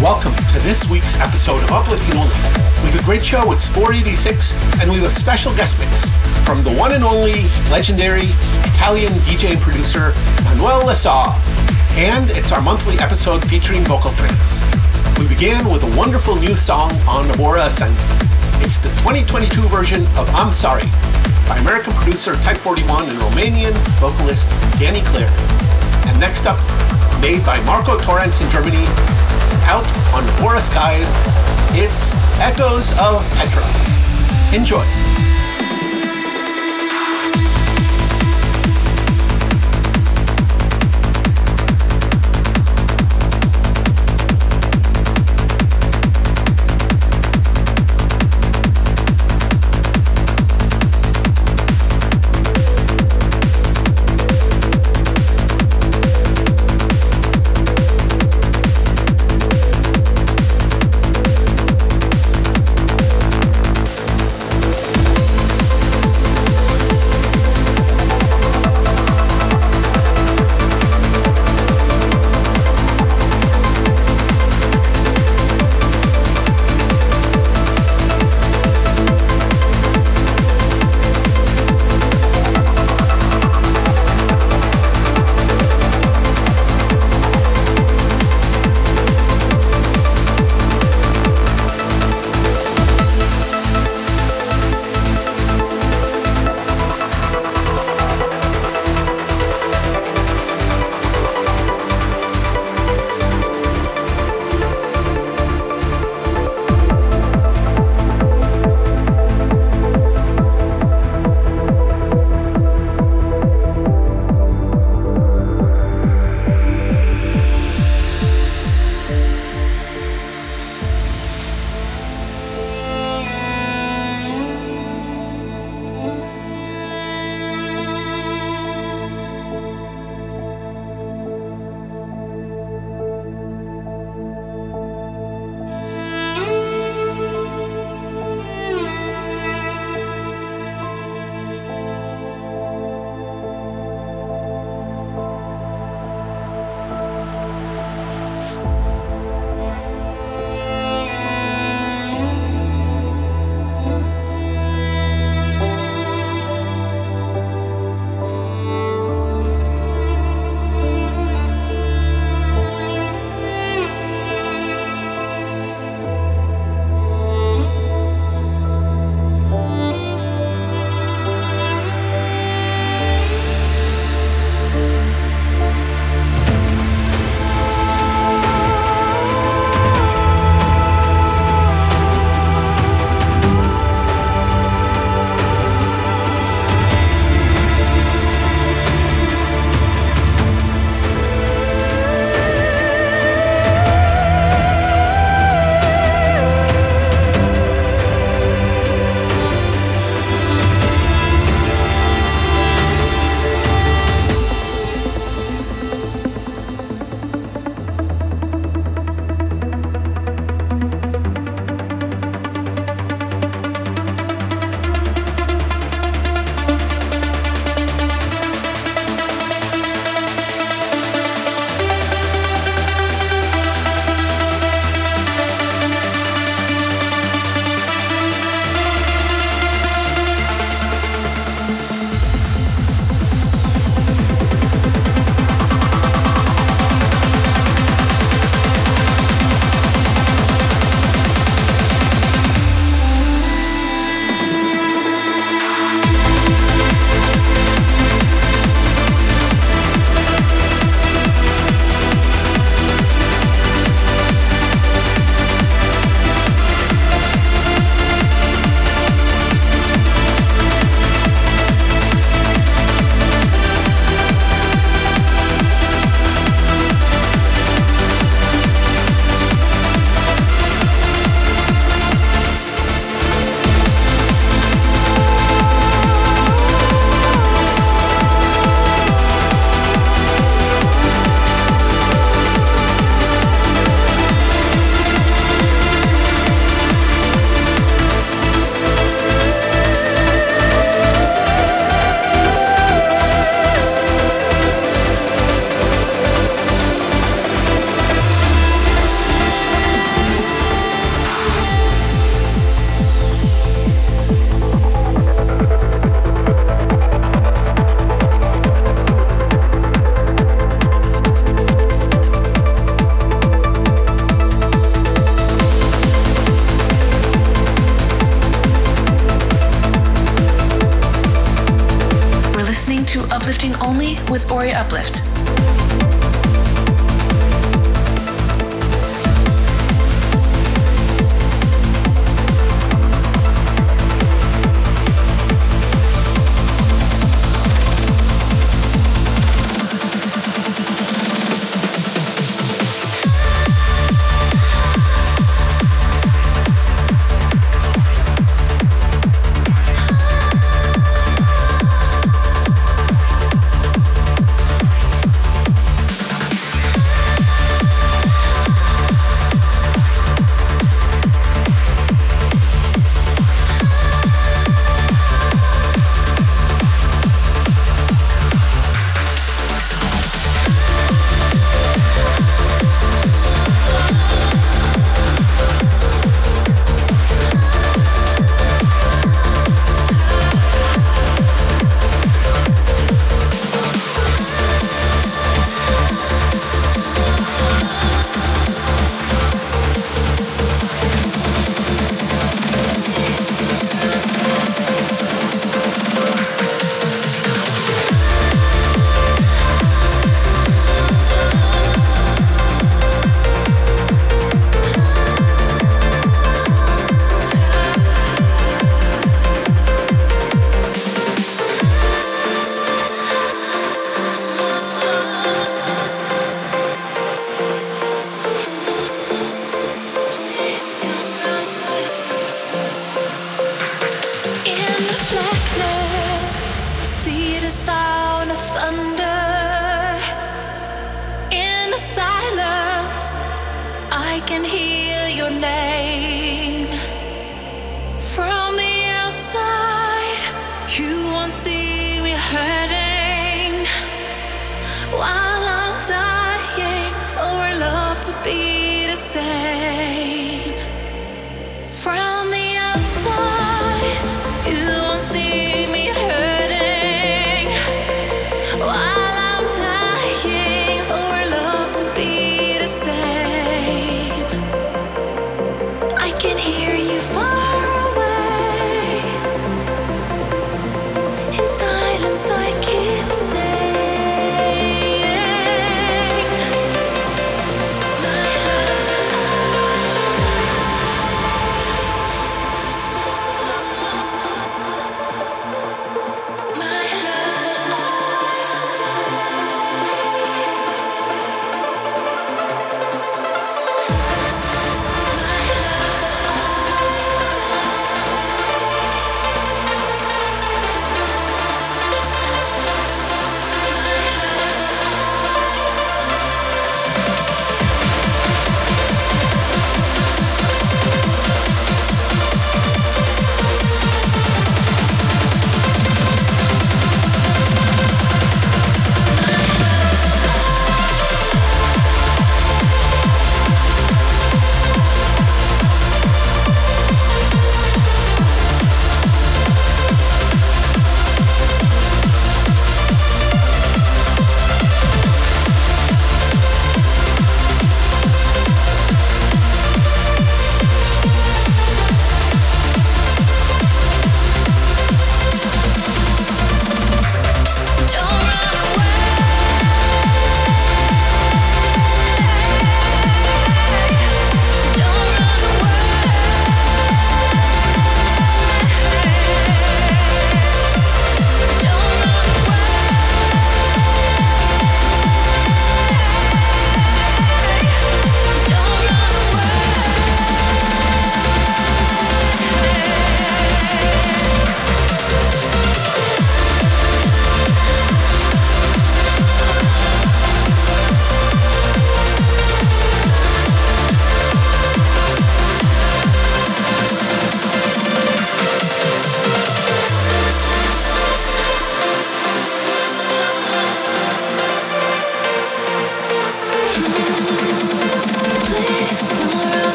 Welcome to this week's episode of Uplifting Only. We have a great show it's Spore86 and we have a special guest mix from the one and only legendary Italian DJ and producer Manuel Le Saux. And it's our monthly episode featuring vocal trance. We began with a wonderful new song on Abora Ascend. It's the 2022 version of I'm Sorry. by American producer Type 41 and Romanian vocalist Danny Claire. And next up, made by Marco Torrens in Germany, out on Bora Skies, it's Echoes of Petra. Enjoy.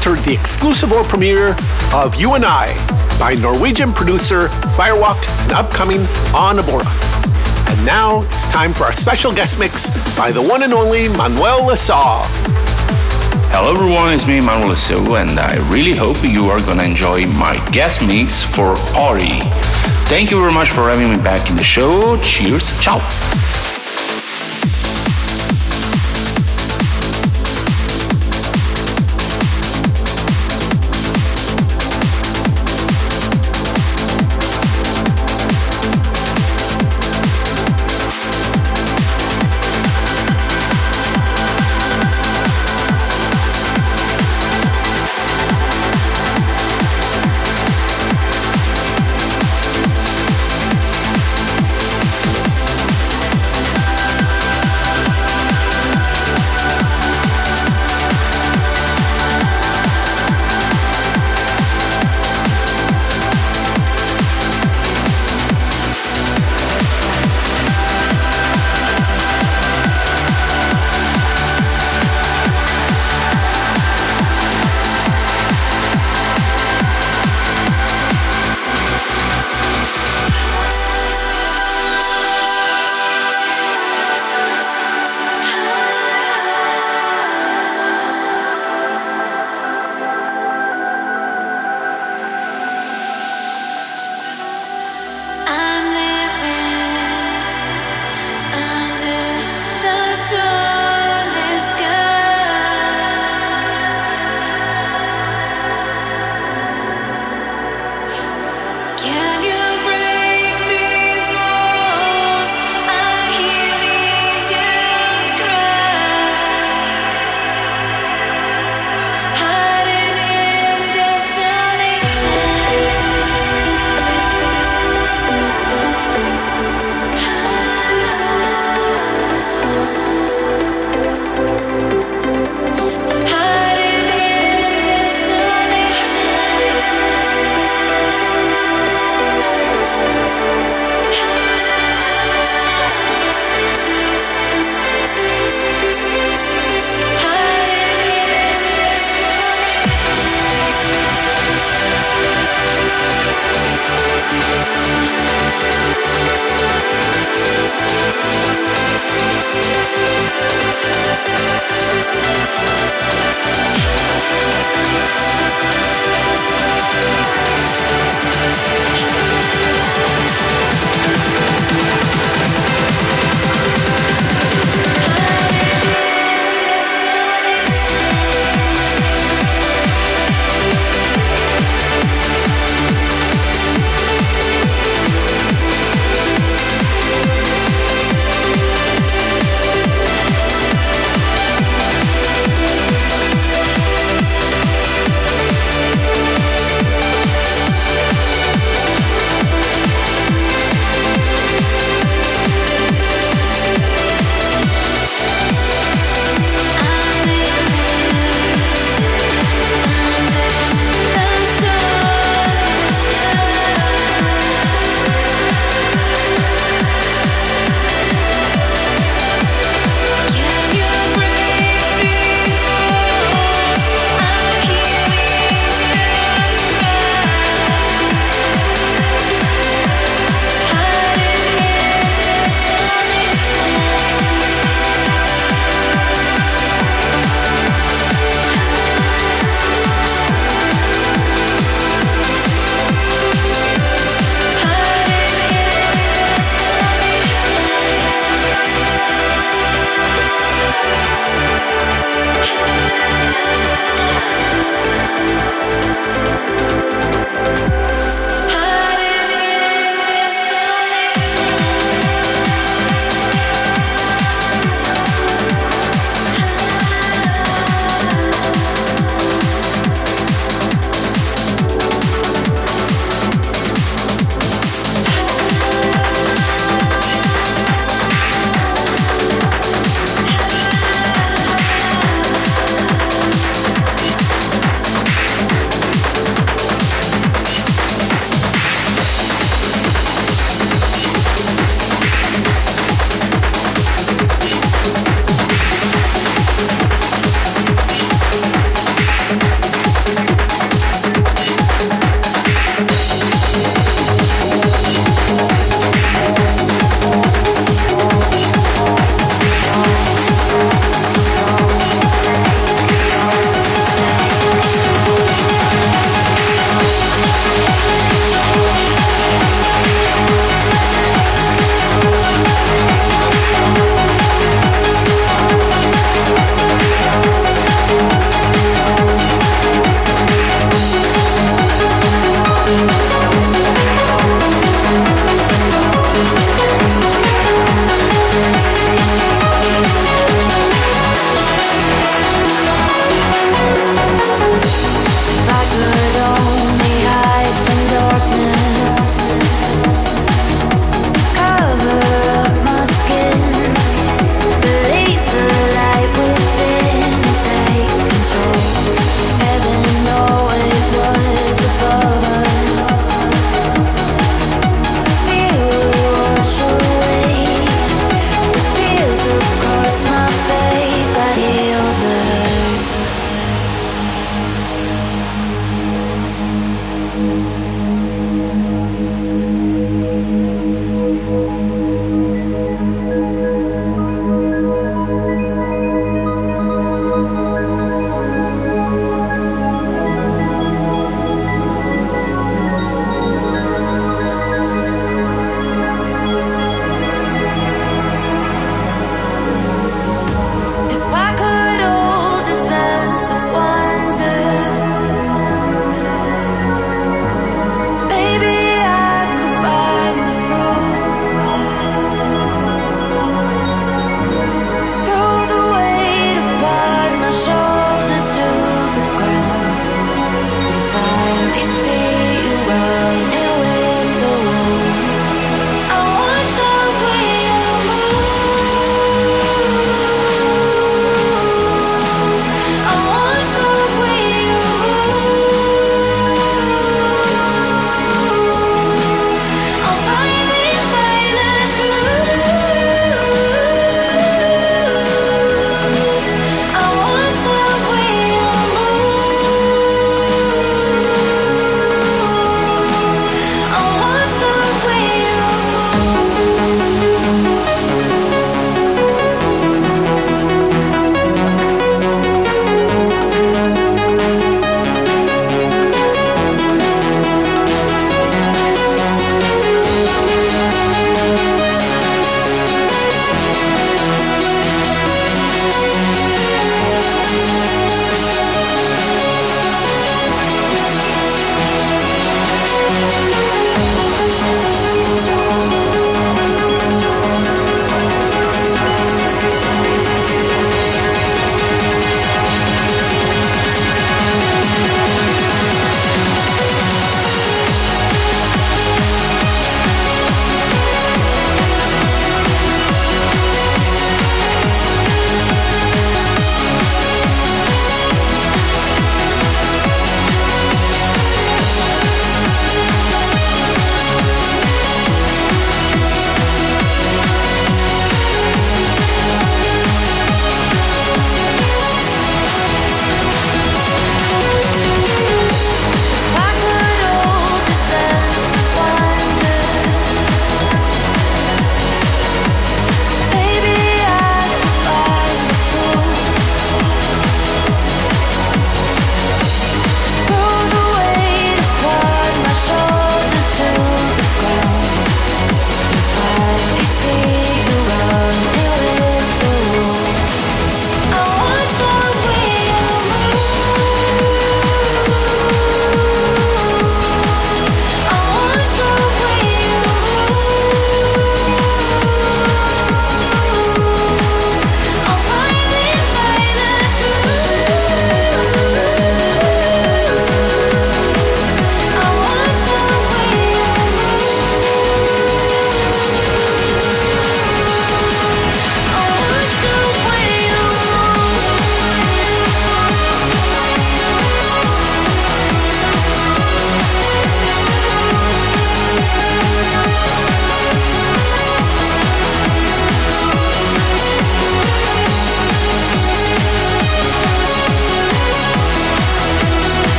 The exclusive world premiere of You and I by Norwegian producer Firewalk and upcoming On Abora. And now it's time for our special guest mix by the one and only Manuel Le Saux. Hello everyone, it's me Manuel Le Saux and I really hope you are gonna enjoy my guest mix for Ori. Thank you very much for having me back in the show. Cheers, ciao.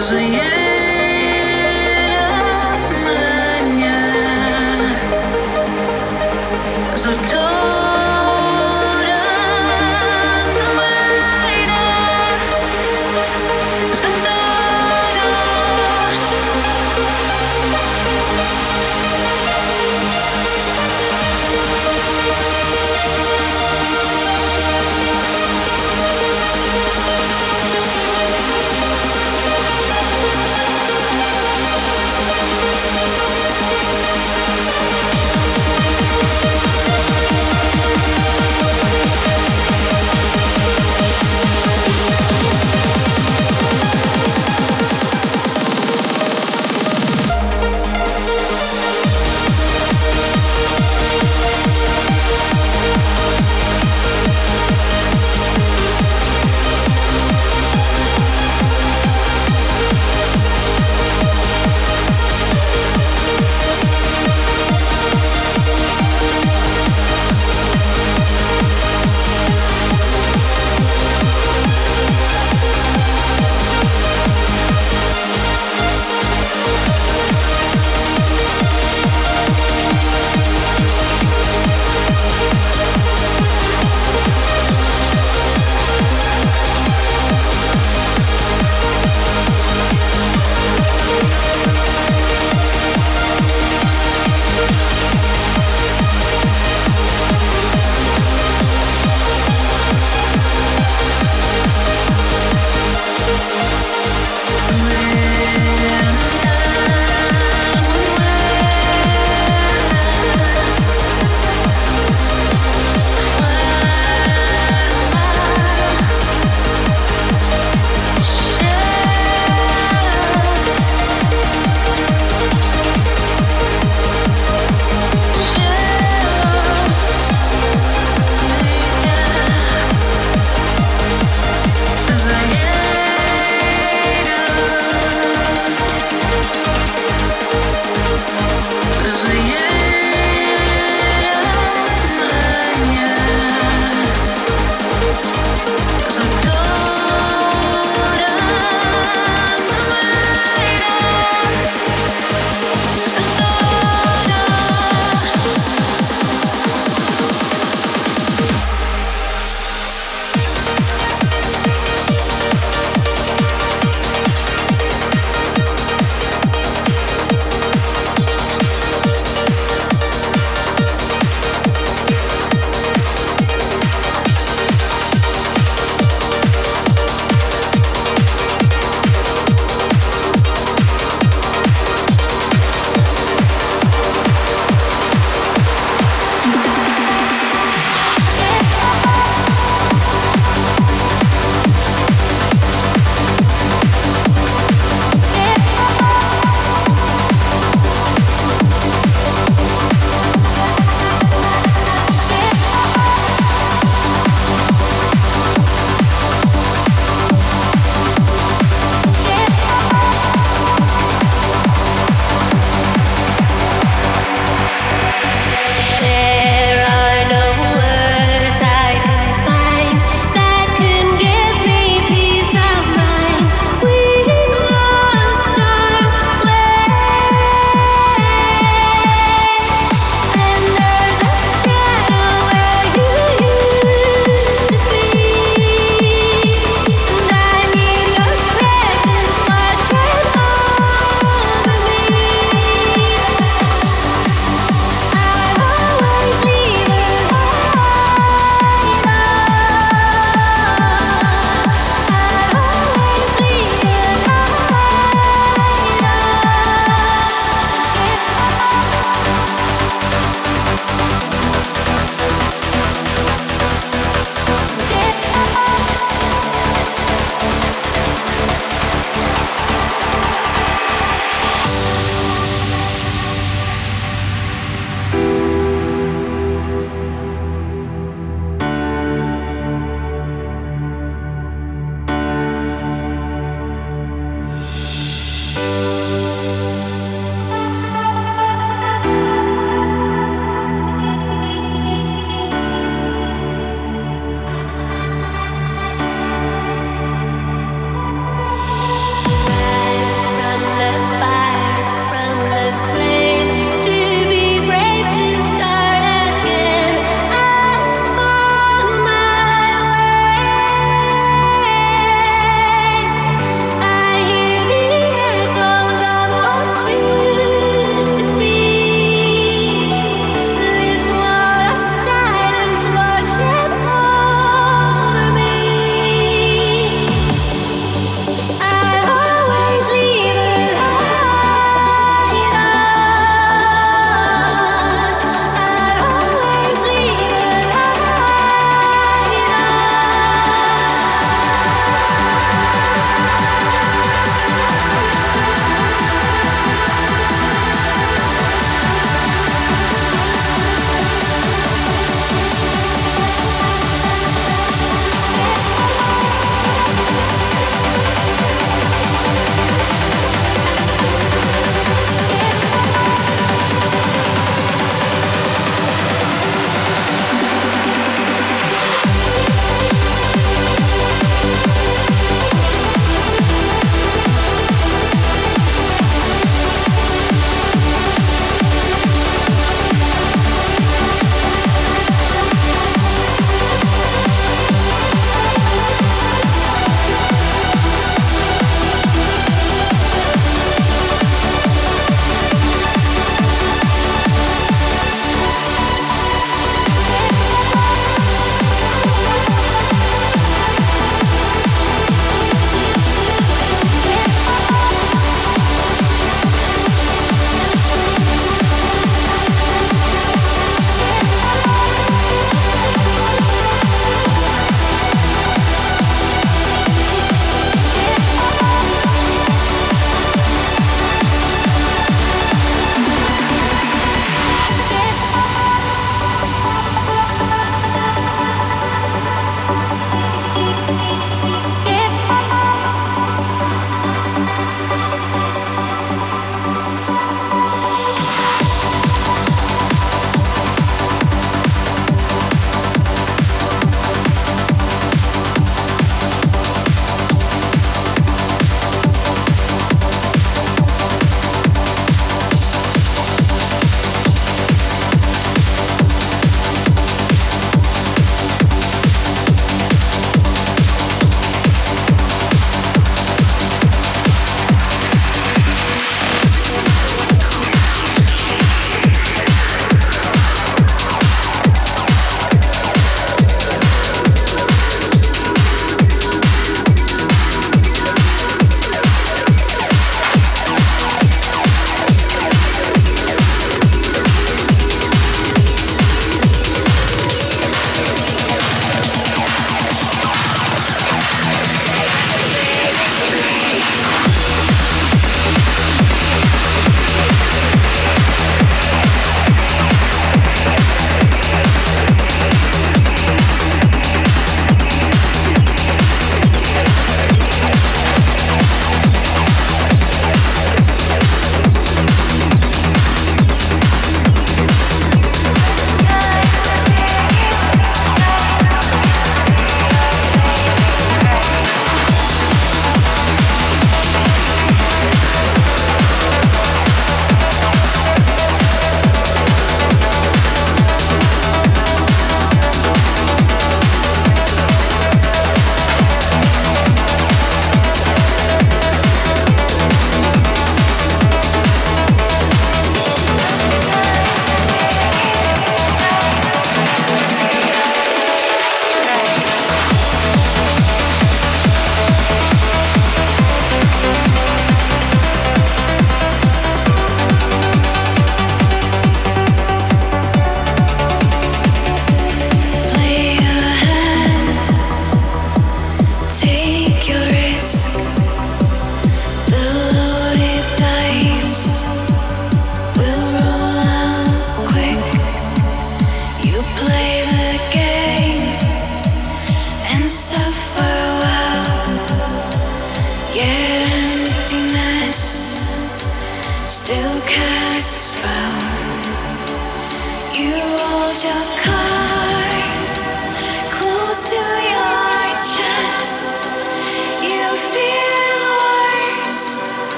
cause yeah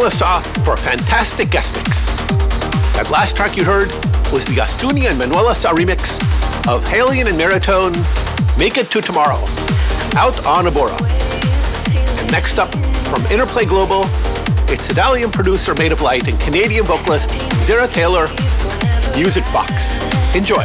Manuela for a fantastic guest mix. That last track you heard was the Gastunia and Manuel Le Saux remix of Halion and Meritone, Make It to Tomorrow, out on Abora. And next up, from Interplay Global, it's Italian producer Made of Light and Canadian vocalist Zara Taylor, Music Box. Enjoy.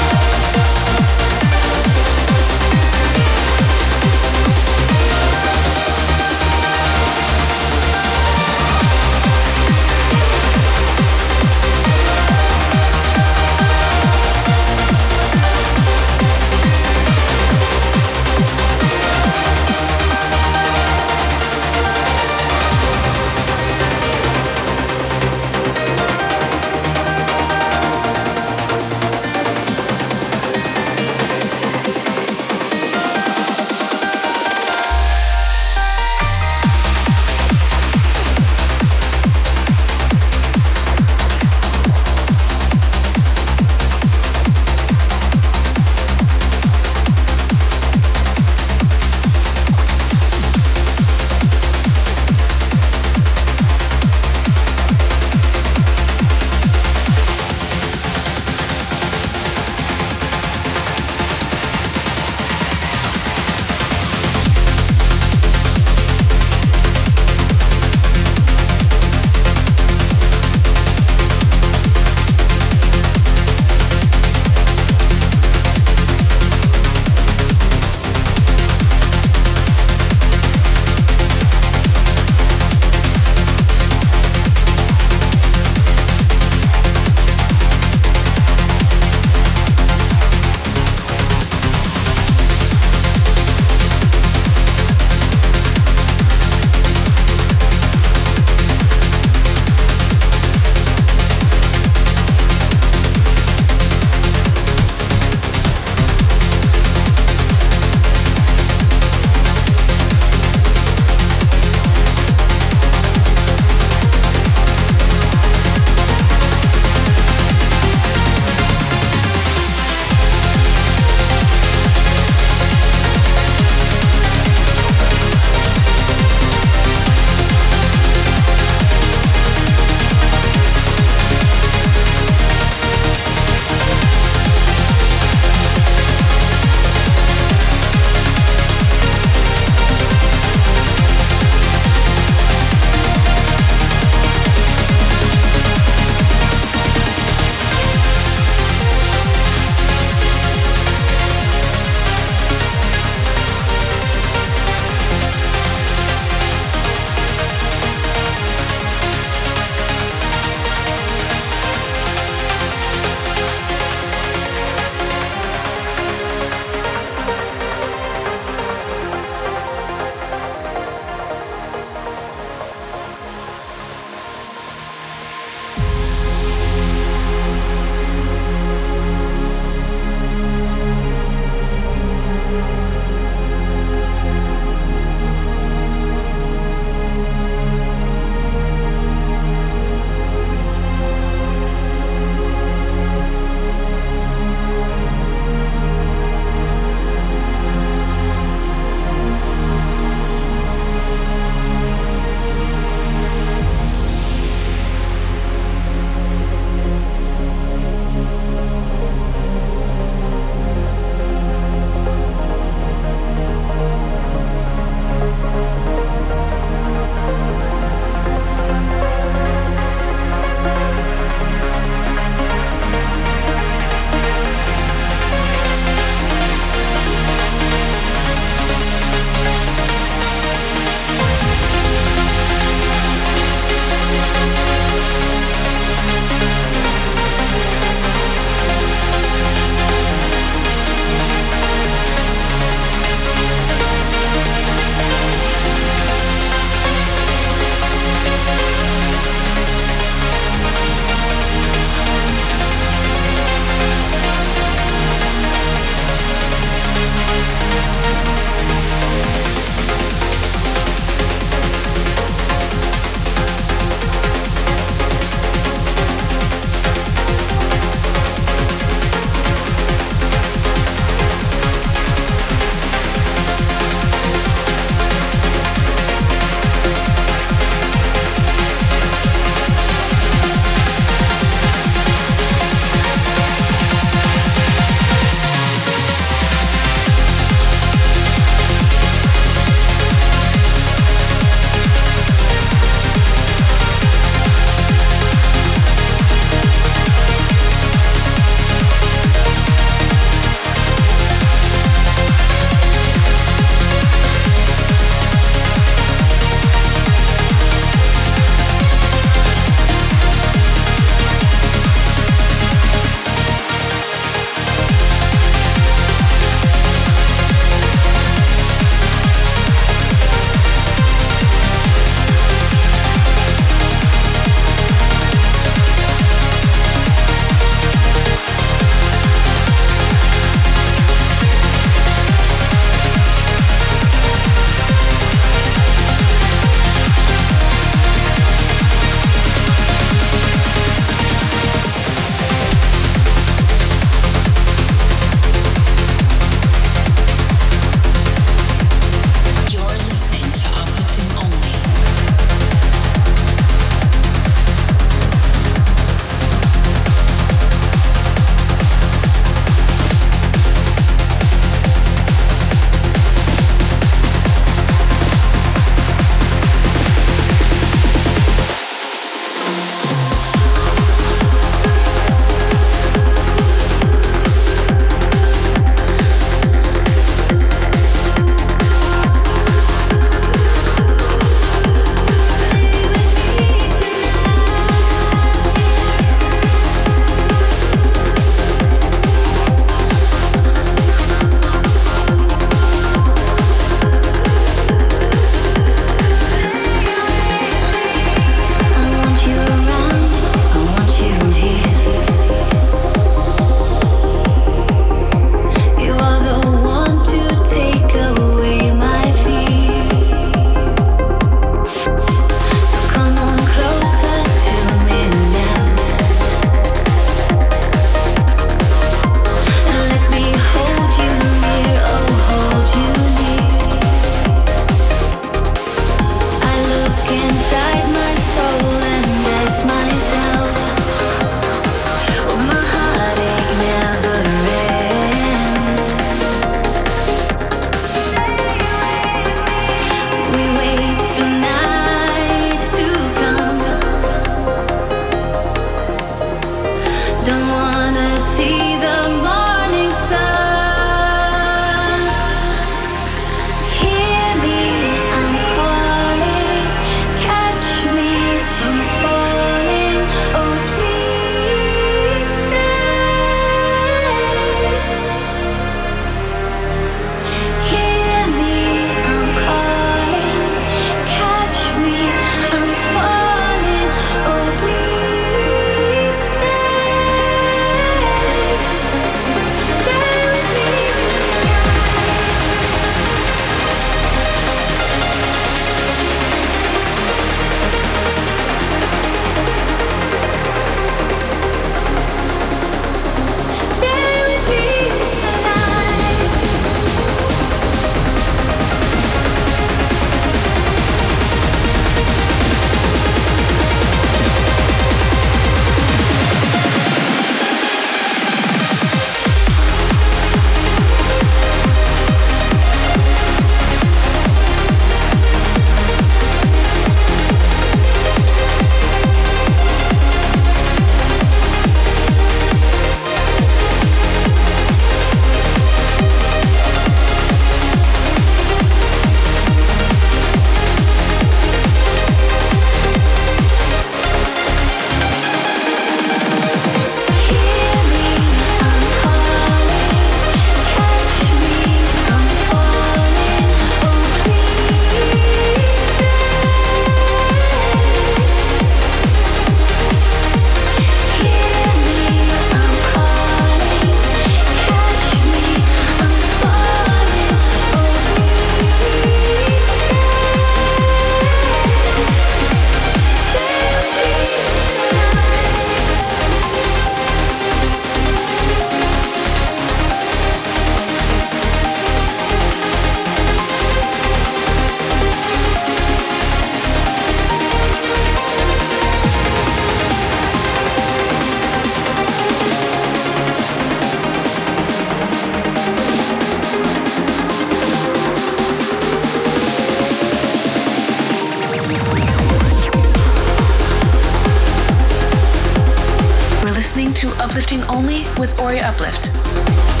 to Uplifting Only with Ori Uplift.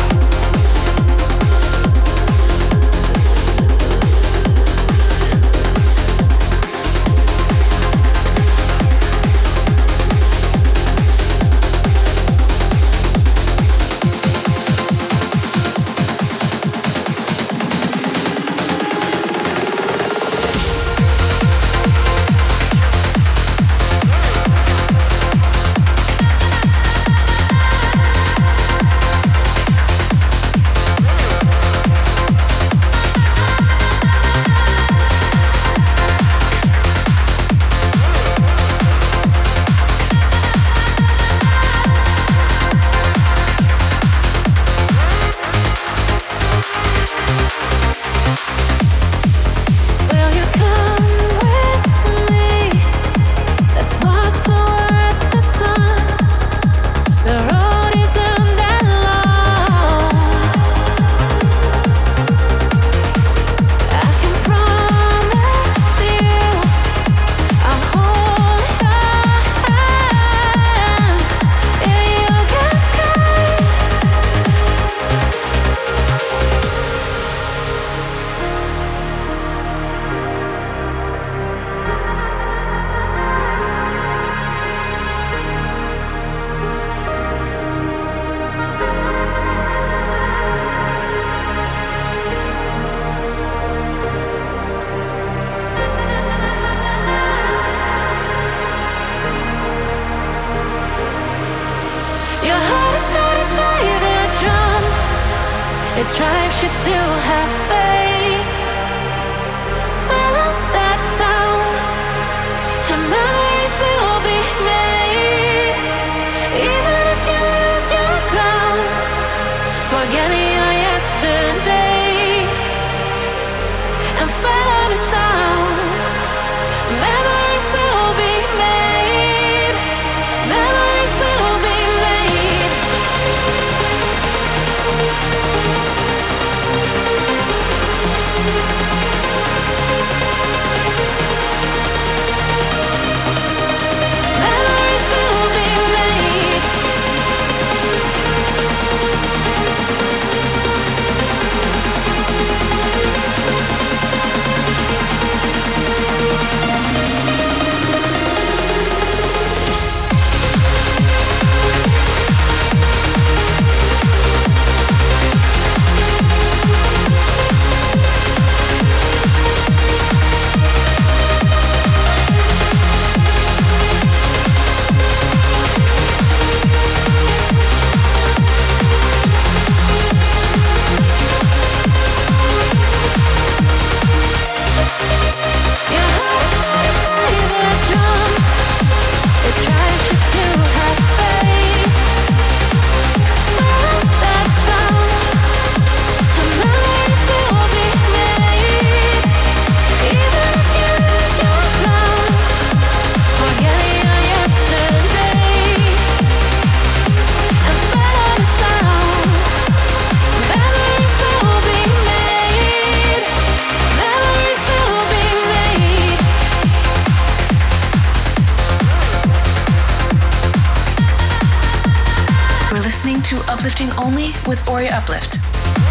to Uplifting Only with Ori Uplift.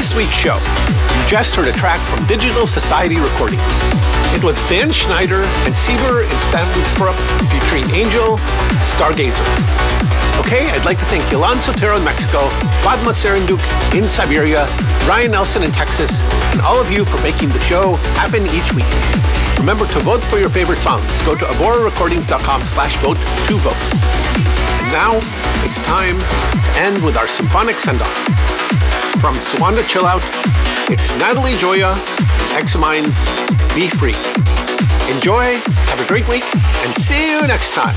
This week's show. You just heard a track from Digital Society Recordings. It was Dan Schneider and Sieber and Stanley Scorup featuring Angel Stargazer. Okay, I'd like to thank Yolan Sotero in Mexico, Padma Serenduk in Siberia, Ryan Nelson in Texas, and all of you for making the show happen each week. Remember to vote for your favorite songs. Go to aborarecordings.com slash vote to vote. And now it's time to end with our symphonic send-off. From Suanda Chill Out, it's Natalie Gioia, Examines, Be Free. Enjoy, have a great week, and see you next time.